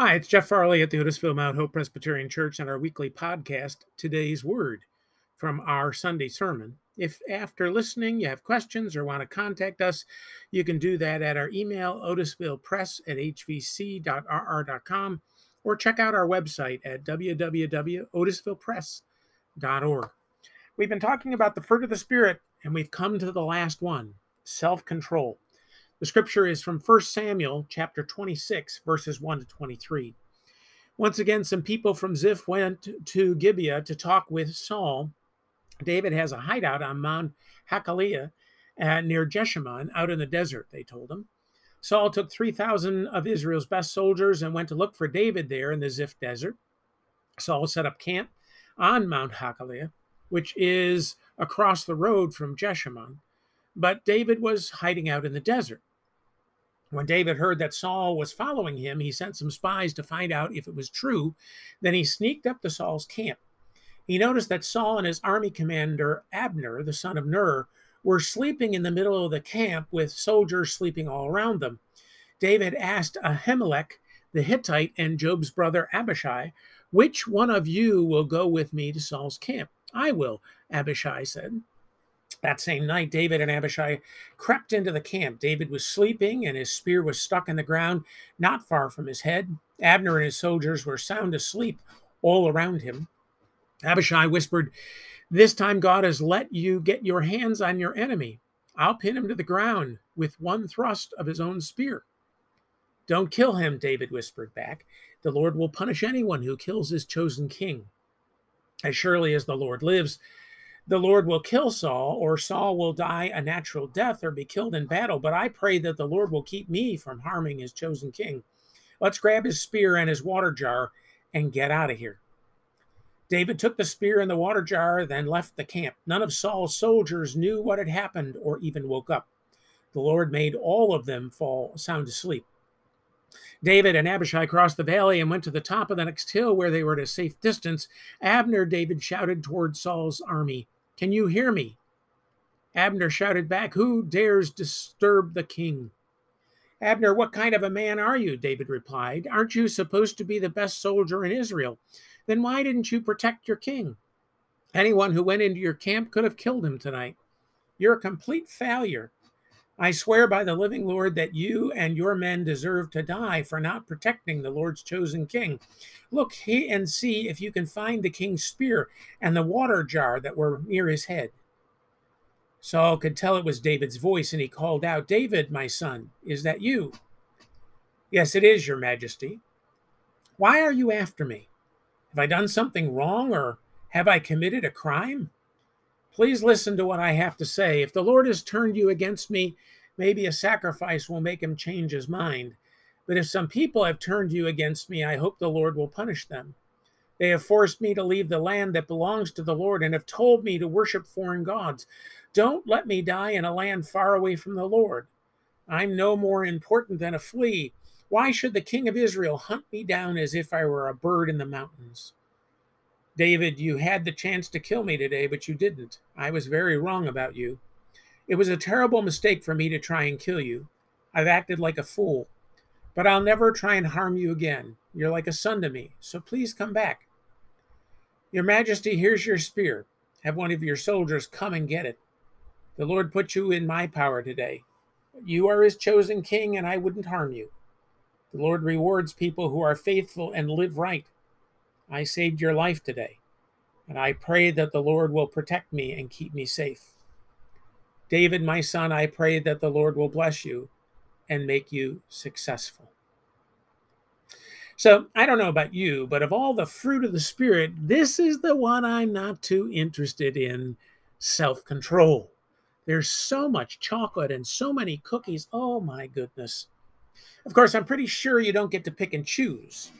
Hi, it's Jeff Farley at the Otisville Mount Hope Presbyterian Church and our weekly podcast, Today's Word, from our Sunday sermon. If after listening you have questions or want to contact us, you can do that at our email, otisvillepress at hvc.rr.com, or check out our website at www.otisvillepress.org. We've been talking about the fruit of the Spirit, and we've come to the last one self control. The scripture is from 1 Samuel chapter 26, verses 1 to 23. Once again, some people from Ziph went to Gibeah to talk with Saul. David has a hideout on Mount Hachilah uh, near Jeshimon, out in the desert, they told him. Saul took 3,000 of Israel's best soldiers and went to look for David there in the Ziph desert. Saul set up camp on Mount Hachilah, which is across the road from Jeshimon. But David was hiding out in the desert. When David heard that Saul was following him, he sent some spies to find out if it was true. Then he sneaked up to Saul's camp. He noticed that Saul and his army commander, Abner, the son of Ner, were sleeping in the middle of the camp with soldiers sleeping all around them. David asked Ahimelech, the Hittite, and Joab's brother Abishai, Which one of you will go with me to Saul's camp? I will, Abishai said. That same night, David and Abishai crept into the camp. David was sleeping, and his spear was stuck in the ground not far from his head. Abner and his soldiers were sound asleep all around him. Abishai whispered, This time God has let you get your hands on your enemy. I'll pin him to the ground with one thrust of his own spear. Don't kill him, David whispered back. The Lord will punish anyone who kills his chosen king. As surely as the Lord lives, the Lord will kill Saul, or Saul will die a natural death or be killed in battle. But I pray that the Lord will keep me from harming his chosen king. Let's grab his spear and his water jar and get out of here. David took the spear and the water jar, then left the camp. None of Saul's soldiers knew what had happened or even woke up. The Lord made all of them fall sound asleep. David and Abishai crossed the valley and went to the top of the next hill where they were at a safe distance. Abner, David shouted toward Saul's army. Can you hear me? Abner shouted back, Who dares disturb the king? Abner, what kind of a man are you? David replied. Aren't you supposed to be the best soldier in Israel? Then why didn't you protect your king? Anyone who went into your camp could have killed him tonight. You're a complete failure. I swear by the living Lord that you and your men deserve to die for not protecting the Lord's chosen king. Look and see if you can find the king's spear and the water jar that were near his head. Saul could tell it was David's voice, and he called out, David, my son, is that you? Yes, it is, your majesty. Why are you after me? Have I done something wrong, or have I committed a crime? Please listen to what I have to say. If the Lord has turned you against me, maybe a sacrifice will make him change his mind. But if some people have turned you against me, I hope the Lord will punish them. They have forced me to leave the land that belongs to the Lord and have told me to worship foreign gods. Don't let me die in a land far away from the Lord. I'm no more important than a flea. Why should the king of Israel hunt me down as if I were a bird in the mountains? David, you had the chance to kill me today, but you didn't. I was very wrong about you. It was a terrible mistake for me to try and kill you. I've acted like a fool. But I'll never try and harm you again. You're like a son to me, so please come back. Your Majesty, here's your spear. Have one of your soldiers come and get it. The Lord put you in my power today. You are his chosen king, and I wouldn't harm you. The Lord rewards people who are faithful and live right. I saved your life today, and I pray that the Lord will protect me and keep me safe. David, my son, I pray that the Lord will bless you and make you successful. So, I don't know about you, but of all the fruit of the Spirit, this is the one I'm not too interested in self control. There's so much chocolate and so many cookies. Oh my goodness. Of course, I'm pretty sure you don't get to pick and choose.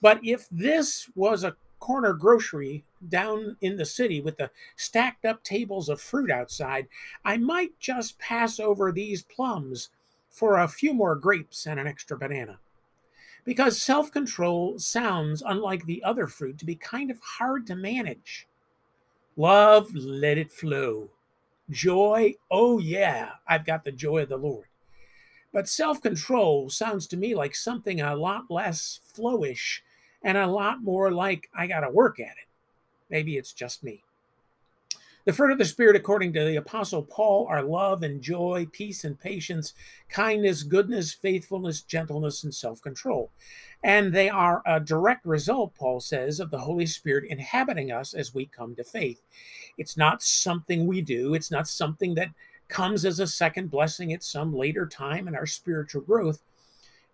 But if this was a corner grocery down in the city with the stacked up tables of fruit outside, I might just pass over these plums for a few more grapes and an extra banana. Because self control sounds, unlike the other fruit, to be kind of hard to manage. Love, let it flow. Joy, oh yeah, I've got the joy of the Lord. But self control sounds to me like something a lot less flowish and a lot more like I got to work at it. Maybe it's just me. The fruit of the Spirit, according to the Apostle Paul, are love and joy, peace and patience, kindness, goodness, faithfulness, gentleness, and self control. And they are a direct result, Paul says, of the Holy Spirit inhabiting us as we come to faith. It's not something we do, it's not something that comes as a second blessing at some later time in our spiritual growth.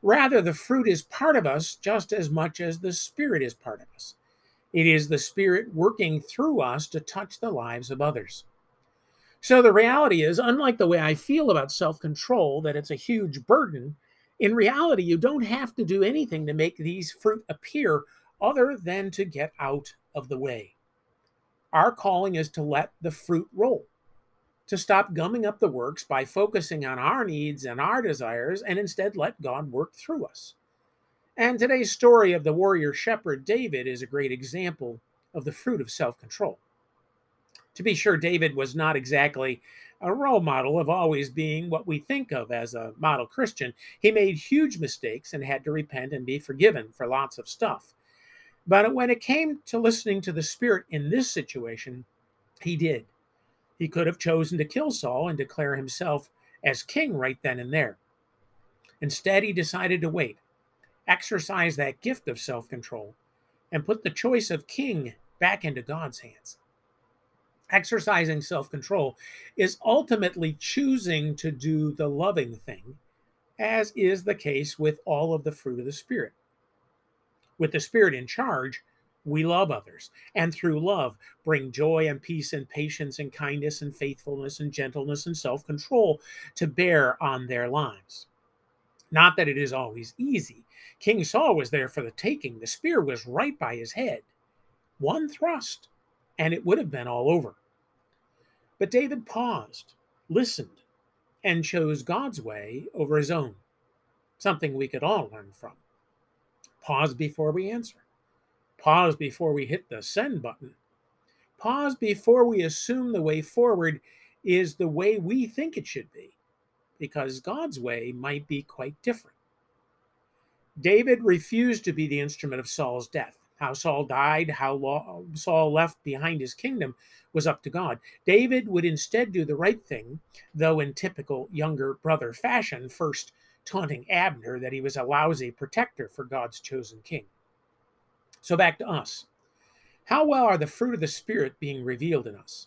Rather, the fruit is part of us just as much as the Spirit is part of us. It is the Spirit working through us to touch the lives of others. So the reality is, unlike the way I feel about self control, that it's a huge burden, in reality, you don't have to do anything to make these fruit appear other than to get out of the way. Our calling is to let the fruit roll, to stop gumming up the works by focusing on our needs and our desires, and instead let God work through us. And today's story of the warrior shepherd David is a great example of the fruit of self control. To be sure, David was not exactly a role model of always being what we think of as a model Christian. He made huge mistakes and had to repent and be forgiven for lots of stuff. But when it came to listening to the Spirit in this situation, he did. He could have chosen to kill Saul and declare himself as king right then and there. Instead, he decided to wait exercise that gift of self control and put the choice of king back into God's hands. Exercising self control is ultimately choosing to do the loving thing, as is the case with all of the fruit of the Spirit. With the Spirit in charge, we love others, and through love, bring joy and peace and patience and kindness and faithfulness and gentleness and self control to bear on their lives. Not that it is always easy. King Saul was there for the taking. The spear was right by his head. One thrust, and it would have been all over. But David paused, listened, and chose God's way over his own. Something we could all learn from. Pause before we answer. Pause before we hit the send button. Pause before we assume the way forward is the way we think it should be because God's way might be quite different. David refused to be the instrument of Saul's death. How Saul died, how Saul left behind his kingdom was up to God. David would instead do the right thing, though in typical younger brother fashion, first taunting Abner that he was a lousy protector for God's chosen king. So back to us. How well are the fruit of the Spirit being revealed in us?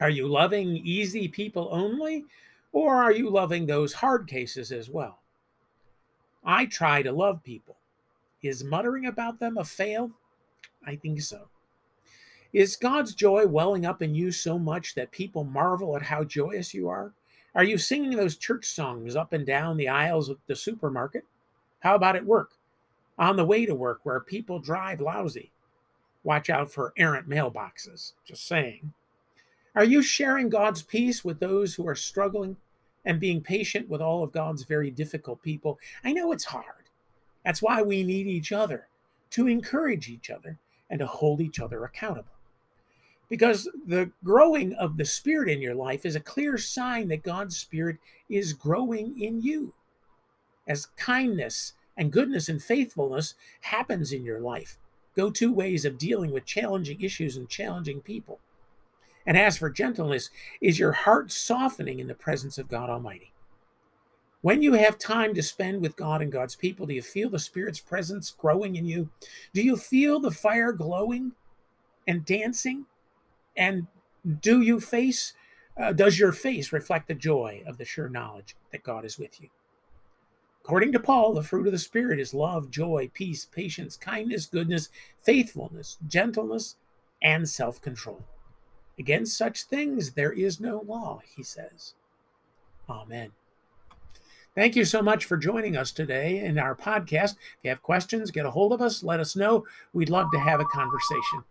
Are you loving easy people only, or are you loving those hard cases as well? I try to love people. Is muttering about them a fail? I think so. Is God's joy welling up in you so much that people marvel at how joyous you are? Are you singing those church songs up and down the aisles of the supermarket? How about at work? On the way to work where people drive lousy? Watch out for errant mailboxes. Just saying. Are you sharing God's peace with those who are struggling and being patient with all of God's very difficult people? I know it's hard. That's why we need each other to encourage each other and to hold each other accountable. Because the growing of the Spirit in your life is a clear sign that God's Spirit is growing in you. As kindness and goodness and faithfulness happens in your life, go to ways of dealing with challenging issues and challenging people. And as for gentleness, is your heart softening in the presence of God Almighty? When you have time to spend with God and God's people, do you feel the Spirit's presence growing in you? Do you feel the fire glowing and dancing? And do you face, uh, does your face reflect the joy of the sure knowledge that God is with you? According to Paul, the fruit of the Spirit is love, joy, peace, patience, kindness, goodness, faithfulness, gentleness, and self control. Against such things there is no law, he says. Amen. Thank you so much for joining us today in our podcast. If you have questions, get a hold of us, let us know. We'd love to have a conversation.